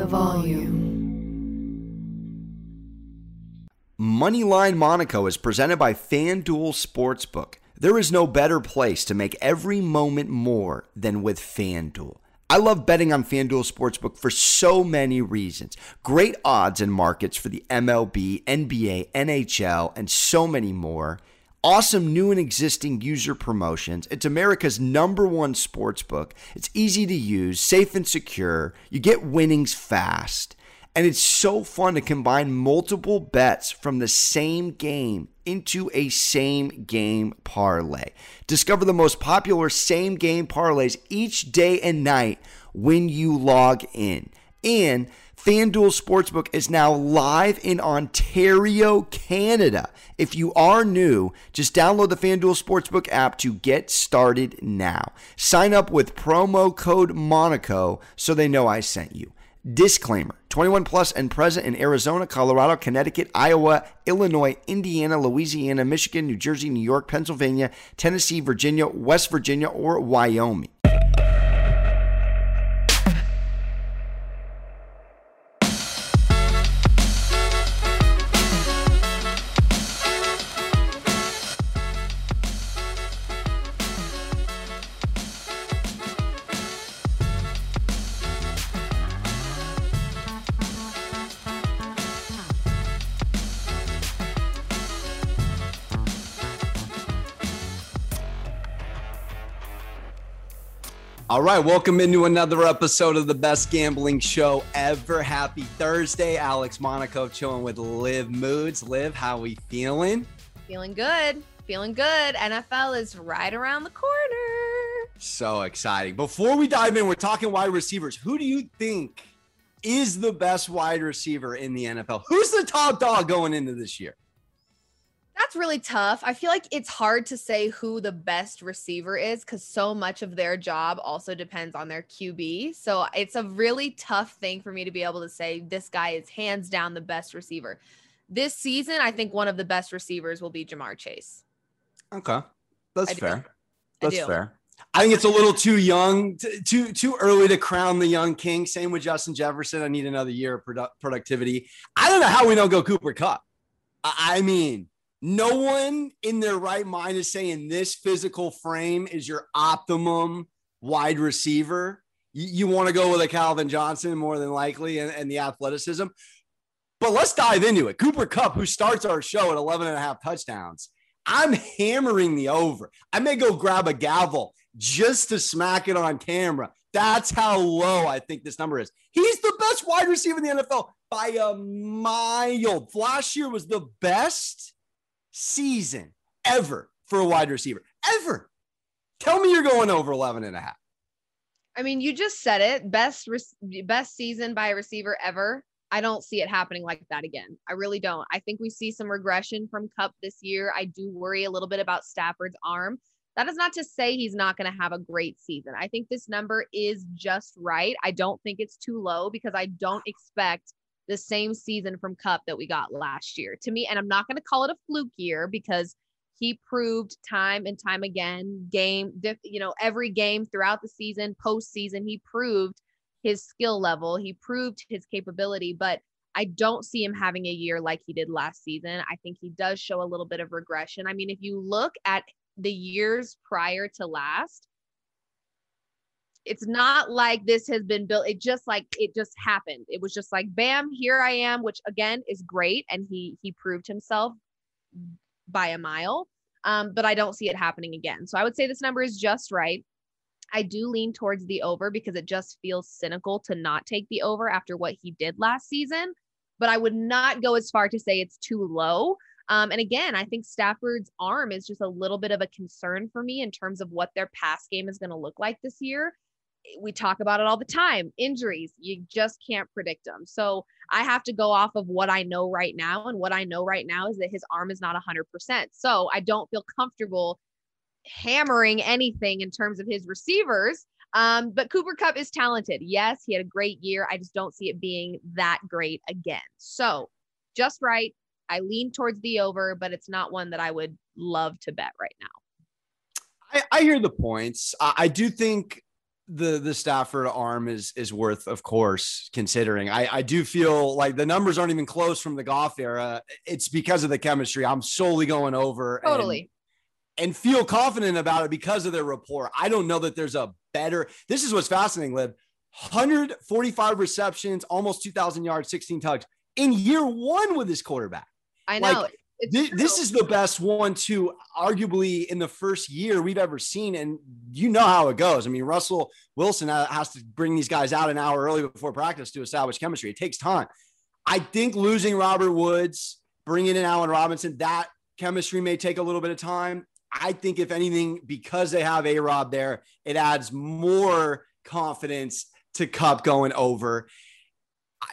the volume. Moneyline Monaco is presented by FanDuel Sportsbook. There is no better place to make every moment more than with FanDuel. I love betting on FanDuel Sportsbook for so many reasons. Great odds and markets for the MLB, NBA, NHL, and so many more. Awesome new and existing user promotions. It's America's number one sportsbook. It's easy to use, safe and secure. You get winnings fast. And it's so fun to combine multiple bets from the same game into a same game parlay. Discover the most popular same game parlays each day and night when you log in. And FanDuel Sportsbook is now live in Ontario, Canada. If you are new, just download the FanDuel Sportsbook app to get started now. Sign up with promo code Monaco so they know I sent you. Disclaimer 21 plus and present in Arizona, Colorado, Connecticut, Iowa, Illinois, Indiana, Louisiana, Michigan, New Jersey, New York, Pennsylvania, Tennessee, Virginia, West Virginia, or Wyoming. All right, welcome into another episode of the best gambling show ever. Happy Thursday, Alex Monaco chilling with Liv Moods. Liv, how we feeling? Feeling good. Feeling good. NFL is right around the corner. So exciting. Before we dive in, we're talking wide receivers. Who do you think is the best wide receiver in the NFL? Who's the top dog going into this year? That's really tough. I feel like it's hard to say who the best receiver is because so much of their job also depends on their QB. So it's a really tough thing for me to be able to say this guy is hands down the best receiver. This season, I think one of the best receivers will be Ja'Marr Chase. Okay. That's fair. That's fair. I think it's a little too young, too too early to crown the young king. Same with Justin Jefferson. I need another year of produ- productivity. I don't know how we don't go Cooper Kupp. I mean, no one in their right mind is saying this physical frame is your optimum wide receiver. You, you want to go with a Calvin Johnson more than likely and, and, the athleticism. But let's dive into it. Cooper Kupp, who starts our show at 11 and a half touchdowns, I'm hammering the over. I may go grab a gavel just to smack it on camera. That's how low I think this number is. He's the best wide receiver in the NFL by a mile. Last year was the best season ever for a wide receiver. Ever. Tell me you're going over 11 and a half. I mean, you just said it. Best best season by a receiver ever. I don't see it happening like that again. I really don't. I think we see some regression from Kupp this year. I do worry a little bit about Stafford's arm. That is not to say he's not going to have a great season. I think this number is just right. I don't think it's too low because I don't expect the same season from Kupp that we got last year. To me, and I'm not going to call it a fluke year because he proved time and time again, game, you know, every game throughout the season, postseason, he proved his skill level, he proved his capability, but I don't see him having a year like he did last season. I think he does show a little bit of regression. I mean, if you look at the years prior to last, it's not like this has been built it just like it just happened. It was just like bam here i am which again is great and he he proved himself by a mile um, but i don't see it happening again. So i would say this number is just right. I do lean towards the over because it just feels cynical to not take the over after what he did last season but i would not go as far to say it's too low. Um, and again, I think Stafford's arm is just a little bit of a concern for me in terms of what their pass game is going to look like this year we talk about it all the time injuries you just can't predict them so i have to go off of what i know right now and what i know right now is that his arm is not 100% so i don't feel comfortable hammering anything in terms of his receivers um, but Cooper Kupp is talented. Yes he had a great year. I just don't see it being that great again. So just right i lean towards the over but it's not one that i would love to bet right now. I, I hear the points. I, I do think the the Stafford arm is is worth, of course, considering. I I do feel like the numbers aren't even close from the Goff era. It's because of the chemistry. I'm solely going over totally and, and feel confident about it because of their rapport. I don't know that there's a better. This is what's fascinating, Liv. 145 receptions, almost 2,000 yards, 16 tugs in year one with his quarterback. I know. Like, this, this, is the best one to arguably in the first year we've ever seen. And you know how it goes. I mean, Russell Wilson uh, has to bring these guys out an hour early before practice to establish chemistry. It takes time. I think losing Robert Woods, bringing in Allen Robinson, that chemistry may take a little bit of time. I think, if anything, because they have A Rob there, it adds more confidence to Kupp going over.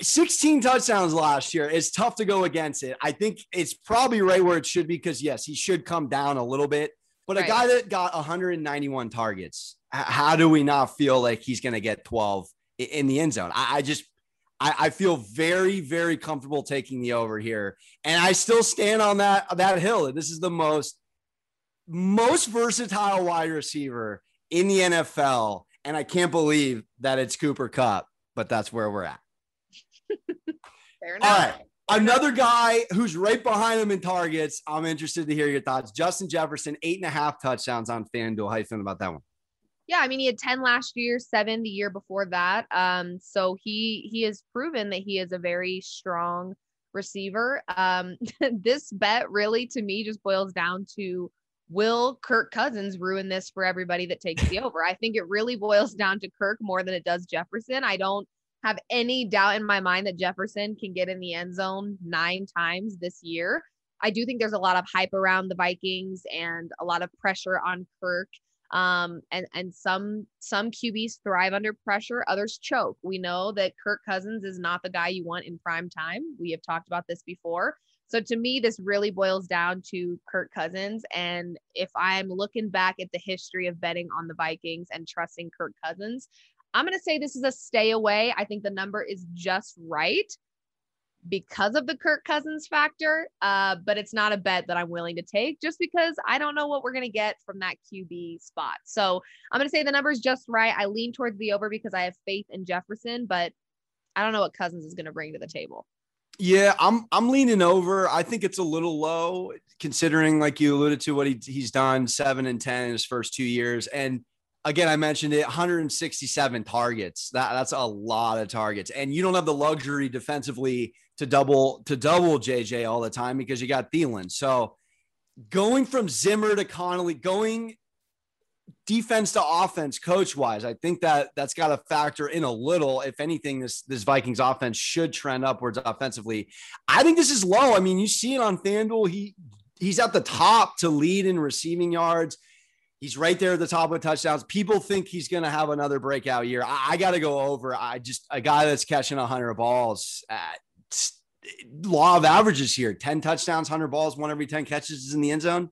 16 touchdowns last year. It's tough to go against it. I think it's probably right where it should be because, yes, he should come down a little bit. But right. a guy that got 191 targets, how do we not feel like he's going to get 12 in the end zone? I, I just, I, I, feel very, very comfortable taking the over here. And I still stand on that, that hill. This is the most, most versatile wide receiver in the NFL. And I can't believe that it's Cooper Kupp, but that's where we're at. Fair enough. All right. Another guy who's right behind him in targets. I'm interested to hear your thoughts. Justin Jefferson, eight and a half touchdowns on FanDuel. How you feeling about that one? Yeah, I mean, he had 10 last year, seven the year before that. Um, so he he has proven that he is a very strong receiver. Um, this bet really to me just boils down to will Kirk Cousins ruin this for everybody that takes the over? I think it really boils down to Kirk more than it does Jefferson. I don't have any doubt in my mind that Jefferson can get in the end zone nine times this year. I do think there's a lot of hype around the Vikings and a lot of pressure on Kirk. Um, and and some some QBs thrive under pressure, others choke. We know that Kirk Cousins is not the guy you want in prime time. We have talked about this before. So to me, this really boils down to Kirk Cousins. And if I'm looking back at the history of betting on the Vikings and trusting Kirk Cousins, I'm going to say this is a stay away. I think the number is just right because of the Kirk Cousins factor, uh, but it's not a bet that I'm willing to take just because I don't know what we're going to get from that QB spot. So I'm going to say the number is just right. I lean towards the over because I have faith in Jefferson, but I don't know what Cousins is going to bring to the table. Yeah, I'm I'm leaning over. I think it's a little low considering, like you alluded to, what he, he's done seven and ten in his first two years, and again, I mentioned it 167 targets. That, that's a lot of targets. And you don't have the luxury defensively to double to double JJ all the time because you got Thielen. So going from Zimmer to Connolly, going defense to offense, coach wise, I think that that's got to factor in a little. If anything, this this Vikings offense should trend upwards offensively. I think this is low. I mean, you see it on FanDuel. He he's at the top to lead in receiving yards. He's right there at the top of touchdowns. People think he's going to have another breakout year. I, I got to go over. I just a guy that's catching hundred balls. Uh, law of averages here: ten touchdowns, hundred balls, one every ten catches is in the end zone.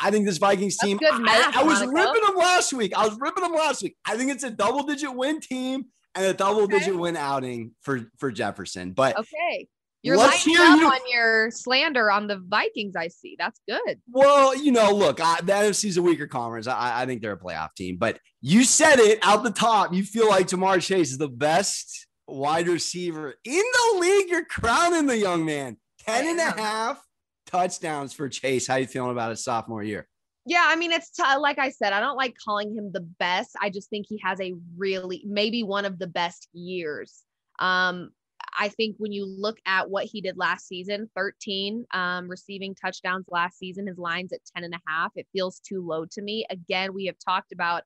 I think this Vikings team. Math, I, I, was ripping them last week. I was ripping them last week. I think it's a double-digit win team and a double-digit okay. win outing for for Jefferson. But okay, you're Let's up you. on your slander on the Vikings. I see. That's good. Well, you know, look, I, the NFC's a weaker conference. I, I think they're a playoff team, but you said it out the top. You feel like Ja'Marr Chase is the best wide receiver in the league. You're crowning the young man. 10 and a half touchdowns for Chase. How you feeling about his sophomore year? Yeah, I mean, it's t- like I said, I don't like calling him the best. I just think he has a really, maybe one of the best years. Um, I think when you look at what he did last season, 13 um, receiving touchdowns last season, his line's at 10 and a half. It feels too low to me. Again, we have talked about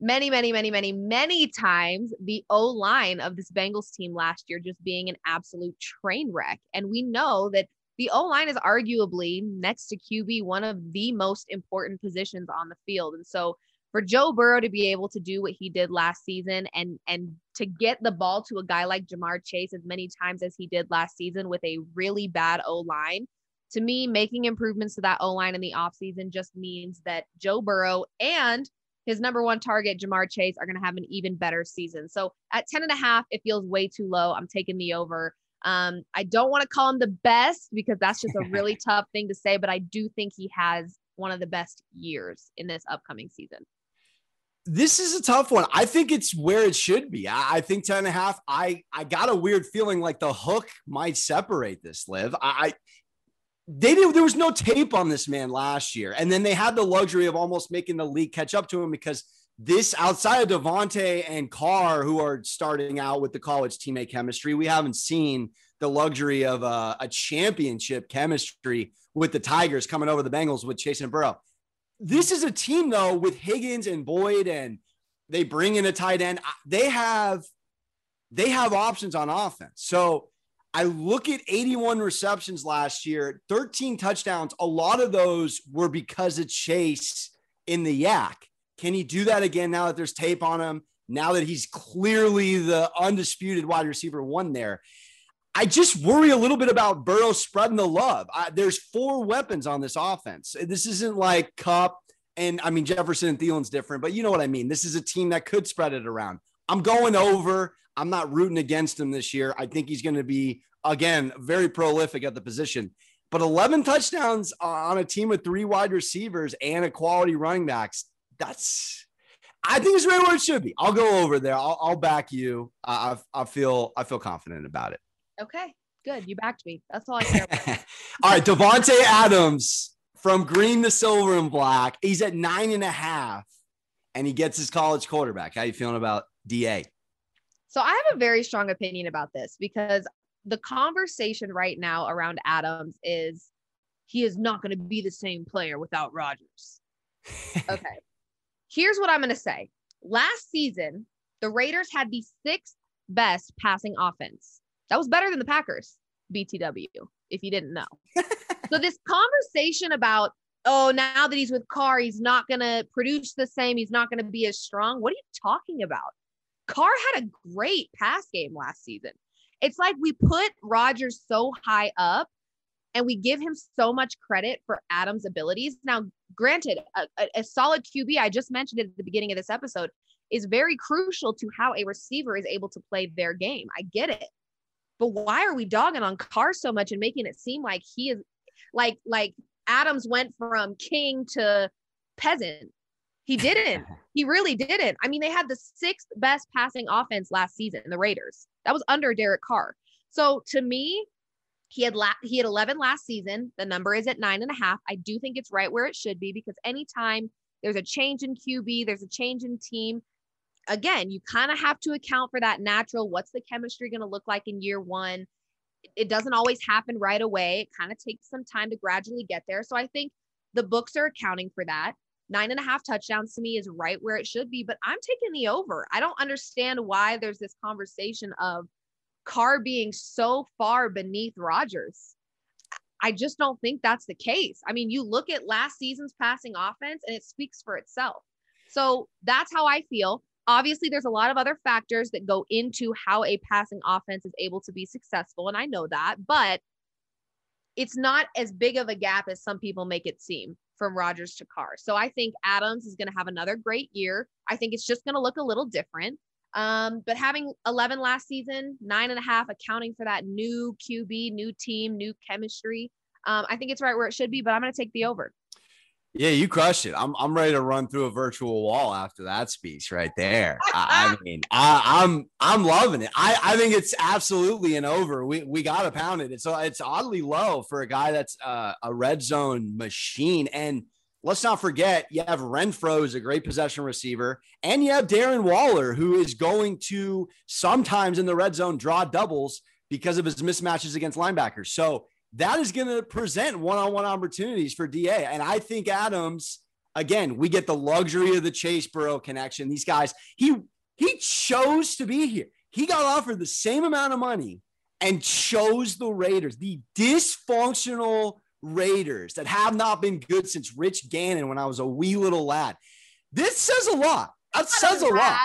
many, many, many, many, many times the O line of this Bengals team last year just being an absolute train wreck. And we know that the O line is arguably next to QB one of the most important positions on the field. And so for Joe Burrow to be able to do what he did last season and and to get the ball to a guy like Ja'Marr Chase as many times as he did last season with a really bad O line, to me, making improvements to that O line in the offseason just means that Joe Burrow and his number one target, Ja'Marr Chase, are going to have an even better season. So at 10 and a half, it feels way too low. I'm taking the over. Um, I don't want to call him the best because that's just a really tough thing to say, but I do think he has one of the best years in this upcoming season this is a tough one. I think it's where it should be. I, I, think 10 and a half. I, I got a weird feeling like the hook might separate this live. I, I they did there was no tape on this man last year. And then they had the luxury of almost making the league catch up to him because this outside of Davante and Carr, who are starting out with the college teammate chemistry, we haven't seen the luxury of a, a championship chemistry with the Tigers coming over the Bengals with Chase and Burrow. This is a team though with Higgins and Boyd, and they bring in a tight end. They have they have options on offense. So I look at 81 receptions last year, 13 touchdowns. A lot of those were because of Chase in the YAC. Can he do that again now that there's tape on him? Now that he's clearly the undisputed wide receiver one there. I just worry a little bit about Burrow spreading the love. I, there's four weapons on this offense. This isn't like Kupp and I mean Jefferson and Thielen's different, but you know what I mean. This is a team that could spread it around. I'm going over. I'm not rooting against him this year. I think he's going to be again very prolific at the position. But 11 touchdowns on a team with three wide receivers and a quality running backs. That's I think it's right where it should be. I'll go over there. I'll, I'll back you. I, I feel I feel confident about it. Okay, good. You backed me. That's all I care about. all right, Davante Adams from green to silver and black. He's at nine and a half, and he gets his college quarterback. How you feeling about Da? So I have a very strong opinion about this because the conversation right now around Adams is he is not going to be the same player without Rodgers. Okay. Here's what I'm going to say. Last season, the Raiders had the sixth best passing offense. That was better than the Packers, BTW, if you didn't know. so this conversation about, oh, now that he's with Carr, he's not going to produce the same. He's not going to be as strong. What are you talking about? Carr had a great pass game last season. It's like we put Rodgers so high up and we give him so much credit for Adams' abilities. Now, granted, a, a, a, solid QB, I just mentioned it at the beginning of this episode, is very crucial to how a receiver is able to play their game. I get it. But why are we dogging on Carr so much and making it seem like he is like like Adams went from king to peasant? He didn't. he really didn't. I mean, they had the sixth best passing offense last season, the Raiders. That was under Derek Carr. So to me, he had la- he had 11 last season. The number is at nine and a half. I do think it's right where it should be because anytime there's a change in QB, there's a change in team, again, you kind of have to account for that natural. What's the chemistry going to look like in year one? It doesn't always happen right away. It kind of takes some time to gradually get there. So I think the books are accounting for that. Nine and a half touchdowns to me is right where it should be, but I'm taking the over. I don't understand why there's this conversation of Carr being so far beneath Rodgers. I just don't think that's the case. I mean, you look at last season's passing offense and it speaks for itself. So that's how I feel. Obviously, there's a lot of other factors that go into how a passing offense is able to be successful. And I know that, but it's not as big of a gap as some people make it seem from Rodgers to Carr. So I think Adams is going to have another great year. I think it's just going to look a little different. Um, but having 11 last season, nine and a half, accounting for that new QB, new team, new chemistry, um, I think it's right where it should be, but I'm going to take the over. Yeah, you crushed it. I'm I'm ready to run through a virtual wall after that speech right there. I, I, mean, I, am I'm, I'm loving it. I, I think it's absolutely an over. We we gotta pound it. It's it's oddly low for a guy that's uh, a red zone machine. And let's not forget, you have Renfrow is a great possession receiver, and you have Darren Waller, who is going to sometimes in the red zone draw doubles because of his mismatches against linebackers. So that is going to present one-on-one opportunities for DA. And I think Adams, again, we get the luxury of the Chase Burrow connection. These guys, he he chose to be here. He got offered the same amount of money and chose the Raiders, the dysfunctional Raiders that have not been good since Rich Gannon when I was a wee little lad. This says a lot. That says a lot.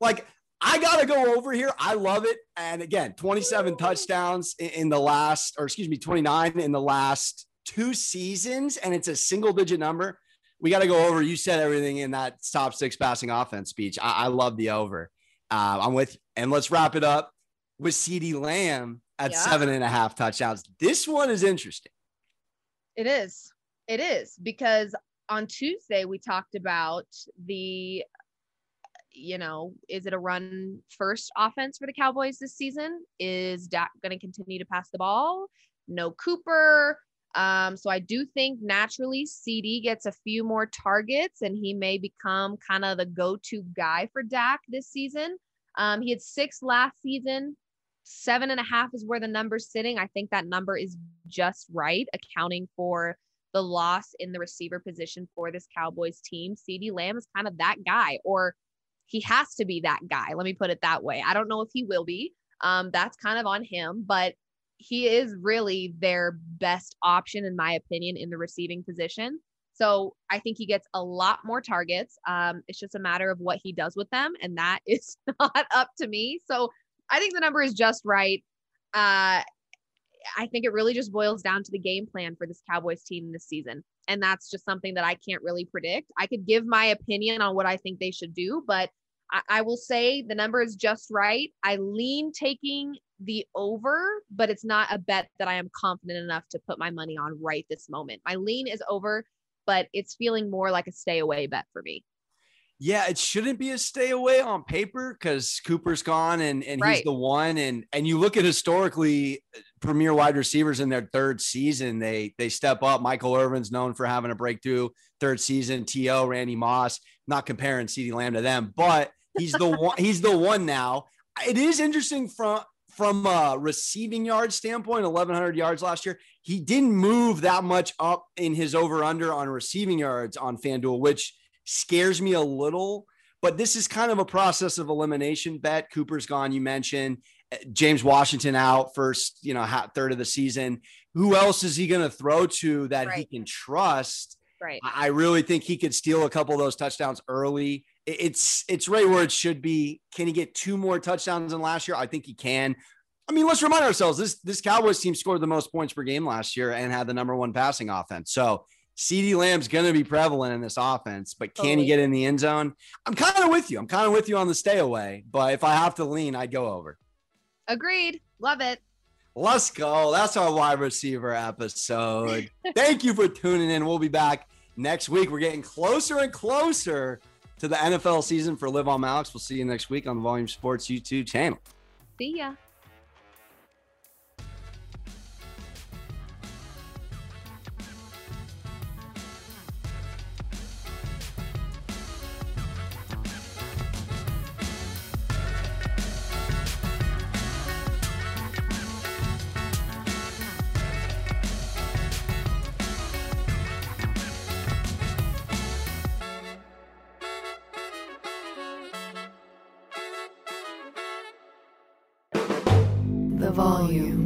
Like I got to go over here. I love it. And again, 27 touchdowns in the last, or excuse me, 29 in the last two seasons, and it's a single digit number. We got to go over. You said everything in that top six passing offense speech. I, I love the over. Uh, I'm with you. And let's wrap it up with CeeDee Lamb at yeah. seven and a half touchdowns. This one is interesting. It is. It is because on Tuesday we talked about the you know, is it a run first offense for the Cowboys this season? Is Dak going to continue to pass the ball? No Cooper. Um, so I do think naturally CeeDee gets a few more targets and he may become kind of the go-to guy for Dak this season. Um, he had six last season. Seven and a half is where the number's sitting. I think that number is just right, accounting for the loss in the receiver position for this Cowboys team. CeeDee Lamb is kind of that guy, or he has to be that guy. Let me put it that way. I don't know if he will be. Um, that's kind of on him, but he is really their best option, in my opinion, in the receiving position. So I think he gets a lot more targets. Um, it's just a matter of what he does with them, and that is not up to me. So I think the number is just right. Uh, I think it really just boils down to the game plan for this Cowboys team this season. And that's just something that I can't really predict. I could give my opinion on what I think they should do, but I, I will say the number is just right. I lean taking the over, but it's not a bet that I am confident enough to put my money on right this moment. My lean is over, but it's feeling more like a stay away bet for me. Yeah, it shouldn't be a stay away on paper because Cooper's gone and, and right. he's the one. And and you look at historically uh, premier wide receivers in their third season, they they step up. Michael Irvin's known for having a breakthrough third season. To Randy Moss, not comparing CeeDee Lamb to them, but he's the one. He's the one now. It is interesting from from a receiving yard standpoint, 1,100 yards last year. He didn't move that much up in his over under on receiving yards on FanDuel, which scares me a little. But this is kind of a process of elimination bet. Cooper's gone, you mentioned. Uh, James Washington out first, you know, hot third of the season. Who else is he going to throw to that right. he can trust? Right. I really think he could steal a couple of those touchdowns early. It's it's right where it should be. Can he get two more touchdowns than last year? I think he can. I mean, let's remind ourselves this this Cowboys team scored the most points per game last year and had the number one passing offense. So CeeDee Lamb's going to be prevalent in this offense, but can totally. he get in the end zone? I'm kind of with you. I'm kind of with you on the stay away, but if I have to lean, I'd go over. Agreed. Love it. Let's go. That's our wide receiver episode. Thank you for tuning in. We'll be back next week. We're getting closer and closer to the NFL season for Live on Alex. We'll see you next week on the Volume Sports YouTube channel. See ya. Volume.